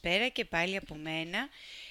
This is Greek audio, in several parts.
Καλησπέρα και πάλι από μένα.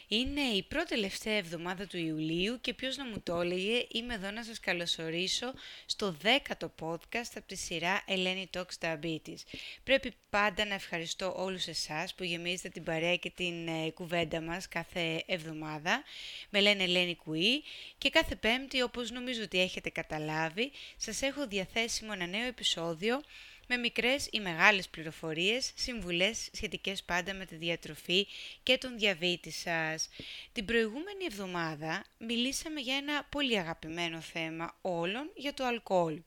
Είναι η πρώτη τελευταία εβδομάδα του Ιουλίου και ποιος να μου το έλεγε, είμαι εδώ να σας καλωσορίσω στο δέκατο podcast από τη σειρά Ελένη Talks Diabetes. Πρέπει πάντα να ευχαριστώ όλους εσάς που γεμίζετε την παρέα και την ε, κουβέντα μας κάθε εβδομάδα. Με λένε Ελένη Κουή και κάθε πέμπτη όπως νομίζω ότι έχετε καταλάβει σας έχω διαθέσιμο ένα νέο επεισόδιο με μικρές ή μεγάλες πληροφορίες, συμβουλές σχετικές πάντα με τη διατροφή και τον διαβήτη σας. Την προηγούμενη εβδομάδα μιλήσαμε για ένα πολύ αγαπημένο θέμα όλων για το αλκοόλ.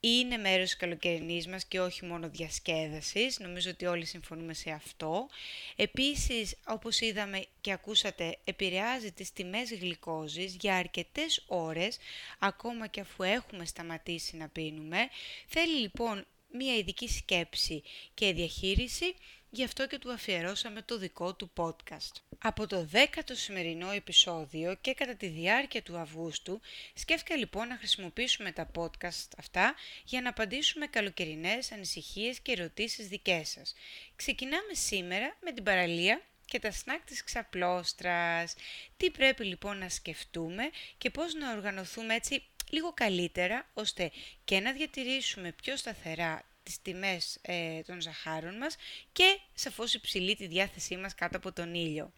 Είναι μέρος της καλοκαιρινής μας και όχι μόνο διασκέδασης, νομίζω ότι όλοι συμφωνούμε σε αυτό. Επίσης, όπως είδαμε και ακούσατε, επηρεάζει τις τιμές γλυκόζης για αρκετές ώρες, ακόμα και αφού έχουμε σταματήσει να πίνουμε. Θέλει λοιπόν μία ειδική σκέψη και διαχείριση, γι' αυτό και του αφιερώσαμε το δικό του podcast. Από το δέκατο σημερινό επεισόδιο και κατά τη διάρκεια του Αυγούστου, σκέφτηκα λοιπόν να χρησιμοποιήσουμε τα podcast αυτά για να απαντήσουμε καλοκαιρινές ανησυχίες και ερωτήσεις δικές σας. Ξεκινάμε σήμερα με την παραλία και τα σνακ της ξαπλώστρας. Τι πρέπει λοιπόν να σκεφτούμε και πώς να οργανωθούμε έτσι λίγο καλύτερα, ώστε και να διατηρήσουμε πιο σταθερά τις τιμές ε, των ζαχάρων μας και σαφώς υψηλή τη διάθεσή μας κάτω από τον ήλιο.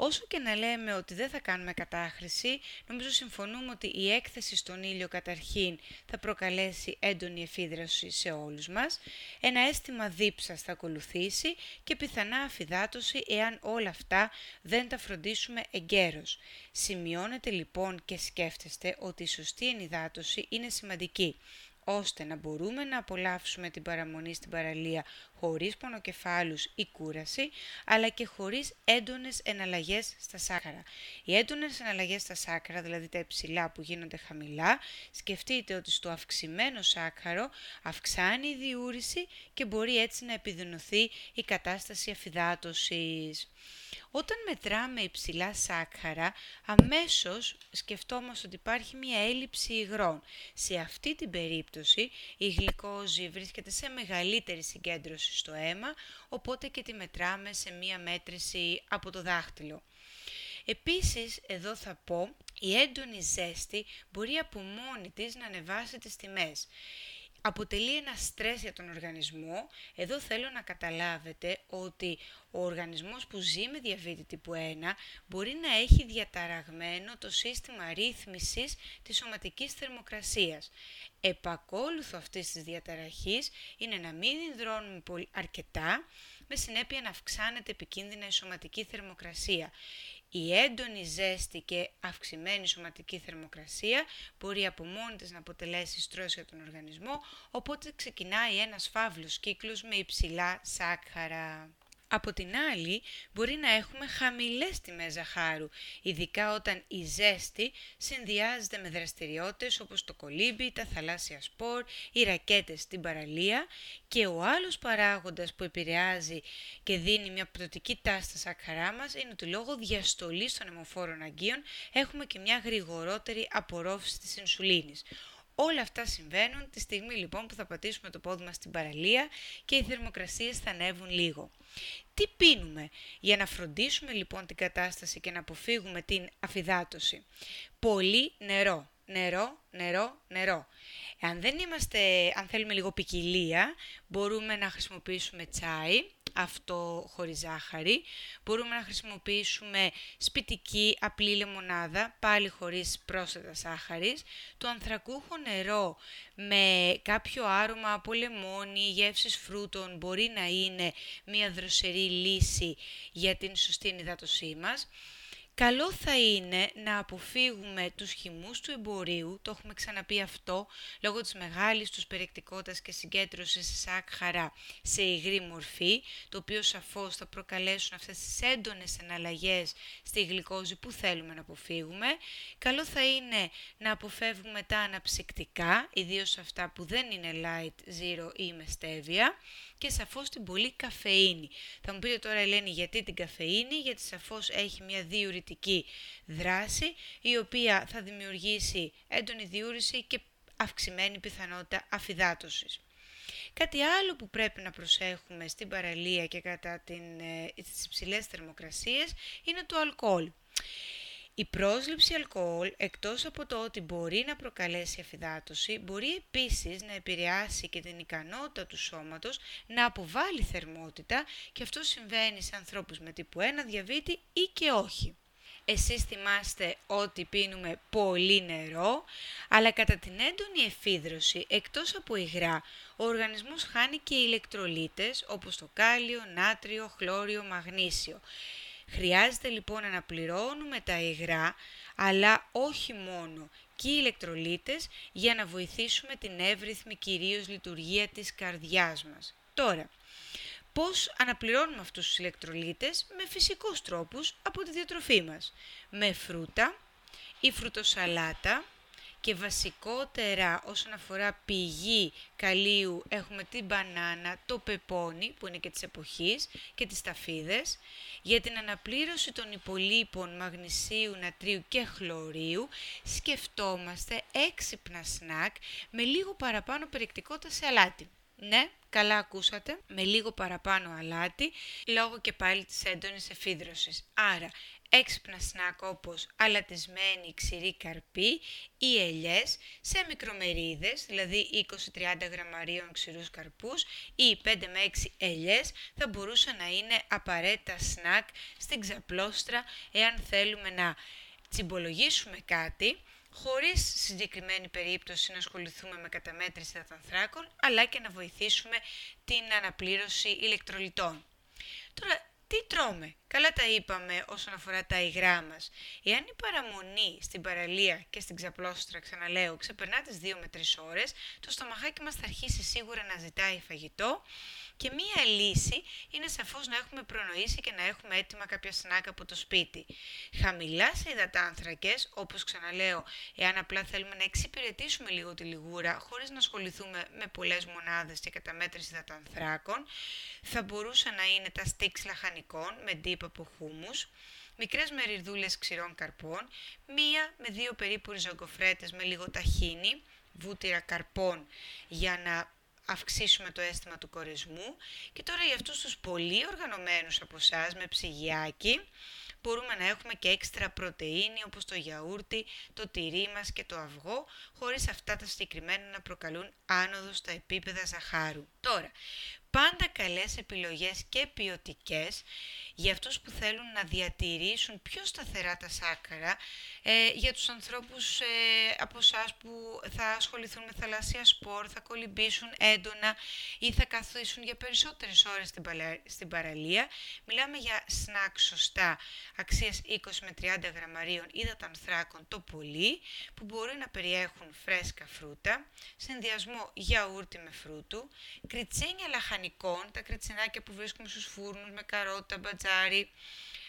Όσο και να λέμε ότι δεν θα κάνουμε κατάχρηση, νομίζω συμφωνούμε ότι η έκθεση στον ήλιο καταρχήν θα προκαλέσει έντονη εφίδραση σε όλους μας, ένα αίσθημα δίψας θα ακολουθήσει και πιθανά αφυδάτωση εάν όλα αυτά δεν τα φροντίσουμε εγκαίρως. Σημειώνετε λοιπόν και σκέφτεστε ότι η σωστή ενυδάτωση είναι σημαντική ώστε να μπορούμε να απολαύσουμε την παραμονή στην παραλία χωρίς πονοκεφάλους ή κούραση, αλλά και χωρίς έντονες εναλλαγές στα σάκαρα. Οι έντονες εναλλαγές στα σάκαρα, δηλαδή τα υψηλά που γίνονται χαμηλά, σκεφτείτε ότι στο αυξημένο σάκαρο αυξάνει η διούρηση και μπορεί έτσι να επιδεινωθεί η κατάσταση αφυδάτωσης. Όταν μετράμε υψηλά σάκχαρα, αμέσως σκεφτόμαστε ότι υπάρχει μια έλλειψη υγρών. Σε αυτή την περίπτωση, η γλυκόζη βρίσκεται σε μεγαλύτερη συγκέντρωση στο αίμα, οπότε και τη μετράμε σε μια μέτρηση από το δάχτυλο. Επίσης, εδώ θα πω, η έντονη ζέστη μπορεί από μόνη της να ανεβάσει τις τιμές αποτελεί ένα στρες για τον οργανισμό. Εδώ θέλω να καταλάβετε ότι ο οργανισμός που ζει με διαβήτη τύπου 1 μπορεί να έχει διαταραγμένο το σύστημα ρύθμισης της σωματικής θερμοκρασίας. Επακόλουθο αυτής της διαταραχής είναι να μην υδρώνουμε αρκετά, με συνέπεια να αυξάνεται επικίνδυνα η σωματική θερμοκρασία. Η έντονη ζέστη και αυξημένη σωματική θερμοκρασία μπορεί από μόνη της να αποτελέσει στρώση για τον οργανισμό, οπότε ξεκινάει ένας φαύλος κύκλος με υψηλά σάκχαρα. Από την άλλη, μπορεί να έχουμε χαμηλές τιμές ζαχάρου, ειδικά όταν η ζέστη συνδυάζεται με δραστηριότητες όπως το κολύμπι, τα θαλάσσια σπορ, οι ρακέτες στην παραλία και ο άλλος παράγοντας που επηρεάζει και δίνει μια πτωτική τάση στα σάκχαρά μας είναι ότι λόγω διαστολής των αιμοφόρων αγκίων έχουμε και μια γρηγορότερη απορρόφηση της ινσουλίνης. Όλα αυτά συμβαίνουν τη στιγμή λοιπόν που θα πατήσουμε το πόδι μας στην παραλία και οι θερμοκρασίες θα ανέβουν λίγο. Τι πίνουμε; Για να φροντίσουμε λοιπόν την κατάσταση και να αποφύγουμε την αφυδάτωση. Πολύ νερό, νερό, νερό, νερό. Αν δεν είμαστε, αν θέλουμε λίγο ποικιλία, μπορούμε να χρησιμοποιήσουμε τσάι, αυτό χωρίς ζάχαρη. Μπορούμε να χρησιμοποιήσουμε σπιτική απλή λεμονάδα, πάλι χωρίς πρόσθετα ζάχαρης. Το ανθρακούχο νερό με κάποιο άρωμα από λεμόνι, γεύσεις φρούτων μπορεί να είναι μια δροσερή λύση για την σωστή ενυδάτωσή μας. Καλό θα είναι να αποφύγουμε τους χυμούς του εμπορίου, το έχουμε ξαναπεί αυτό, λόγω της μεγάλης τους περιεκτικότητας και συγκέντρωσης σάκχαρα σε υγρή μορφή, το οποίο σαφώς θα προκαλέσουν αυτές τις έντονες εναλλαγές στη γλυκόζη που θέλουμε να αποφύγουμε. Καλό θα είναι να αποφεύγουμε τα αναψυκτικά, ιδίως αυτά που δεν είναι light, zero ή με στέβια και σαφώς την πολύ καφεΐνη. Θα μου πείτε τώρα Ελένη γιατί την καφεΐνη, γιατί σαφώς έχει μια διουρητική δράση η οποία θα δημιουργήσει έντονη διούρηση και αυξημένη πιθανότητα αφυδάτωσης. Κάτι άλλο που πρέπει να προσέχουμε στην παραλία και κατά την, ε, τις υψηλές θερμοκρασίες είναι το αλκοόλ. Η πρόσληψη αλκοόλ, εκτός από το ότι μπορεί να προκαλέσει αφυδάτωση, μπορεί επίσης να επηρεάσει και την ικανότητα του σώματος να αποβάλει θερμότητα και αυτό συμβαίνει σε ανθρώπους με τύπου 1 διαβήτη ή και όχι. Εσείς θυμάστε ότι πίνουμε πολύ νερό, αλλά κατά την έντονη εφίδρωση, εκτός από υγρά, ο οργανισμός χάνει και ηλεκτρολίτες όπως το κάλιο, νάτριο, χλώριο, μαγνήσιο. Χρειάζεται λοιπόν να πληρώνουμε τα υγρά, αλλά όχι μόνο και οι ηλεκτρολίτες για να βοηθήσουμε την εύρυθμη κυρίως λειτουργία της καρδιάς μας. Τώρα, πώς αναπληρώνουμε αυτούς τους ηλεκτρολίτες; Με φυσικούς τρόπους από τη διατροφή μας. Με φρούτα ή φρουτοσαλάτα, και βασικότερα όσον αφορά πηγή καλίου έχουμε την μπανάνα, το πεπόνι που είναι και της εποχής και τις ταφίδες. Για την αναπλήρωση των υπολείπων μαγνησίου, νατρίου και χλωρίου σκεφτόμαστε έξυπνα σνακ με λίγο παραπάνω περιεκτικότητα σε αλάτι. Ναι, καλά ακούσατε, με λίγο παραπάνω αλάτι, λόγω και πάλι της έντονης εφίδρωσης. Άρα, έξυπνα σνακ όπως αλατισμένη ξηρή καρπή ή ελιές σε μικρομερίδες, δηλαδή 20-30 γραμμαρίων ξηρούς καρπούς ή 5 με 6 ελιές θα μπορούσαν να είναι απαραίτητα σνακ στην ξαπλώστρα εάν θέλουμε να τσιμπολογήσουμε κάτι χωρίς συγκεκριμένη περίπτωση να ασχοληθούμε με καταμέτρηση δατανθράκων, αλλά και να βοηθήσουμε την αναπλήρωση ηλεκτρολιτών. Τώρα, τι τρώμε; Καλά τα είπαμε όσον αφορά τα υγρά μας. Εάν η παραμονή στην παραλία και στην ξαπλώστρα, ξαναλέω, ξεπερνά τις 2 με 3 ώρες, το στομαχάκι μας θα αρχίσει σίγουρα να ζητάει φαγητό και μία λύση είναι σαφώς να έχουμε προνοήσει και να έχουμε έτοιμα κάποια σνάκα από το σπίτι. Χαμηλά σε υδατάνθρακες, όπως ξαναλέω, εάν απλά θέλουμε να εξυπηρετήσουμε λίγο τη λιγούρα, χωρίς να ασχοληθούμε με πολλές μονάδες και καταμέτρηση υδατανθράκων, θα μπορούσαν να είναι τα στίξ λαχανικών με ντύπ από χούμους, μικρές μεριδούλες ξηρών καρπών, μία με δύο περίπου ριζογκοφρέτες με λίγο ταχίνι, βούτυρα καρπών για να αυξήσουμε το αίσθημα του κορισμού και τώρα για αυτούς τους πολύ οργανωμένους από εσάς με ψυγιάκι μπορούμε να έχουμε και έξτρα πρωτεΐνη όπως το γιαούρτι, το τυρί μας και το αυγό χωρίς αυτά τα συγκεκριμένα να προκαλούν άνοδο στα επίπεδα ζαχάρου. Τώρα, πάντα καλές επιλογές και ποιοτικές για αυτούς που θέλουν να διατηρήσουν πιο σταθερά τα σάκαρα, ε, για τους ανθρώπους ε, από εσάς που θα ασχοληθούν με θαλάσσια σπορ, θα κολυμπήσουν έντονα ή θα καθίσουν για περισσότερες ώρες στην, στην παραλία. Μιλάμε για σνακ σωστά αξίας 20 με 30 γραμμαρίων υδατανθράκων το πολύ, που μπορεί να περιέχουν φρέσκα φρούτα, συνδυασμό γιαούρτι με φρούτου, κριτσίνια λαχανικών, τα κριτσινάκια που βρίσκουμε στους φούρνους με καρότα, μπατζάρι,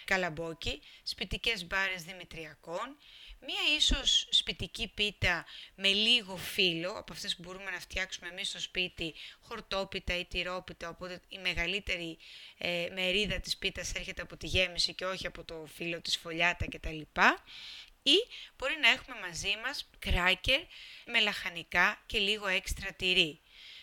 καλαμπόκι, σπιτικές μπάρες δημητριακών, μία ίσως σπιτική πίτα με λίγο φύλλο, από αυτές που μπορούμε να φτιάξουμε εμείς στο σπίτι, χορτόπιτα ή τυρόπιτα, οπότε η μεγαλύτερη ε, μερίδα της πίτας έρχεται από τη γέμιση και όχι από το φύλλο της φωλιάτα κτλ. Ή μπορεί να έχουμε μαζί μας κράκερ με λαχανικά και λίγο έξτρα τυρί.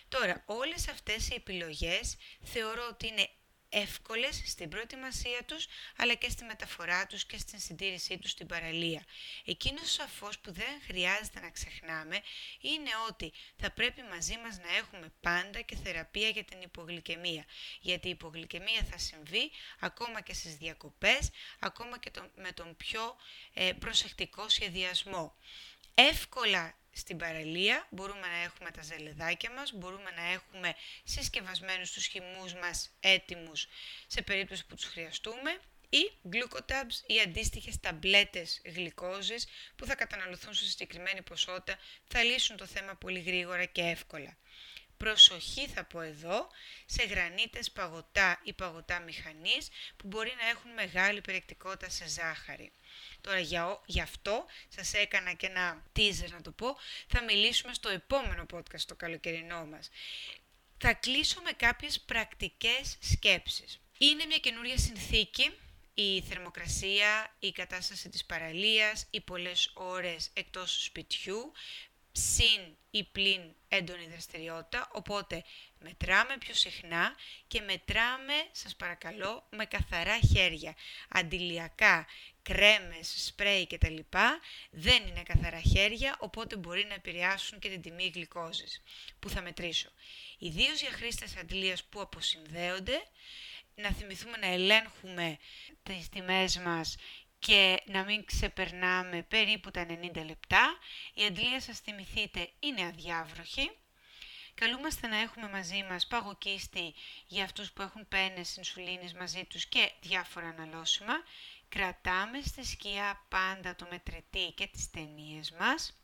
Τώρα, όλες αυτές οι επιλογές θεωρώ ότι είναι εύκολες στην προετοιμασία τους, αλλά και στη μεταφορά τους και στην συντήρησή τους στην παραλία. Εκείνο σαφώς που δεν χρειάζεται να ξεχνάμε είναι ότι θα πρέπει μαζί μας να έχουμε πάντα και θεραπεία για την υπογλυκαιμία, γιατί η υπογλυκαιμία θα συμβεί ακόμα και στις διακοπές, ακόμα και με τον πιο ε, προσεκτικό σχεδιασμό. Εύκολα στην παραλία, μπορούμε να έχουμε τα ζελεδάκια μας, μπορούμε να έχουμε συσκευασμένους τους χυμούς μας έτοιμους σε περίπτωση που τους χρειαστούμε ή glucotabs ή αντίστοιχες ταμπλέτες γλυκόζης που θα καταναλωθούν σε συγκεκριμένη ποσότητα, θα λύσουν το θέμα πολύ γρήγορα και εύκολα. Προσοχή θα πω εδώ σε γρανίτες παγωτά ή παγωτά μηχανής που μπορεί να έχουν μεγάλη περιεκτικότητα σε ζάχαρη. Τώρα για, γι' αυτό σας έκανα και ένα teaser να το πω, θα μιλήσουμε στο επόμενο podcast το καλοκαιρινό μας. Θα κλείσω με κάποιες πρακτικές σκέψεις. Είναι μια καινούρια συνθήκη η θερμοκρασία, η κατάσταση της παραλίας, οι πολλές ώρες εκτός σπιτιού, συν ή πλην έντονη δραστηριότητα, οπότε μετράμε πιο συχνά και μετράμε, σας παρακαλώ, με καθαρά χέρια. Αντιλιακά, κρέμες, σπρέι κτλ. δεν είναι καθαρά χέρια, οπότε μπορεί να επηρεάσουν και την τιμή γλυκόζης που θα μετρήσω. Ιδίως για χρήστες αντιλίας που αποσυνδέονται, να θυμηθούμε να ελέγχουμε τις τιμές μας και να μην ξεπερνάμε περίπου τα 90 λεπτά. Η αντλία σας θυμηθείτε είναι αδιάβροχη. Καλούμαστε να έχουμε μαζί μας παγοκίστη για αυτούς που έχουν πένες ινσουλίνης μαζί τους και διάφορα αναλώσιμα. Κρατάμε στη σκιά πάντα το μετρητή και τις ταινίες μας.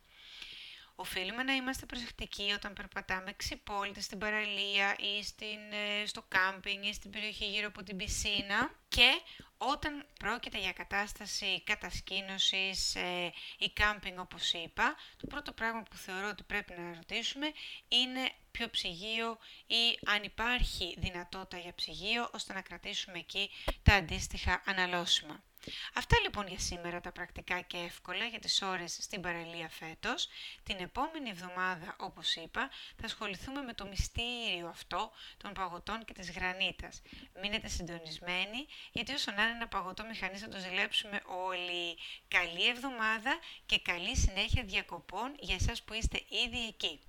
Οφείλουμε να είμαστε προσεκτικοί όταν περπατάμε ξυπόλυτες στην παραλία ή στην, ε, στο κάμπινγκ ή στην περιοχή γύρω από την πισίνα και όταν πρόκειται για κατάσταση κατασκήνωσης ε, ή κάμπινγκ όπως είπα, το πρώτο πράγμα που θεωρώ ότι πρέπει να ρωτήσουμε είναι ποιο ψυγείο ή αν υπάρχει δυνατότητα για ψυγείο ώστε να κρατήσουμε εκεί τα αντίστοιχα αναλώσιμα. Αυτά λοιπόν για σήμερα τα πρακτικά και εύκολα για τις ώρες στην παραλία φέτος. Την επόμενη εβδομάδα, όπως είπα, θα ασχοληθούμε με το μυστήριο αυτό των παγωτών και της γρανίτας. Μείνετε συντονισμένοι, γιατί όσο να είναι ένα παγωτό μηχανή θα το ζηλέψουμε όλοι. Καλή εβδομάδα και καλή συνέχεια διακοπών για εσάς που είστε ήδη εκεί.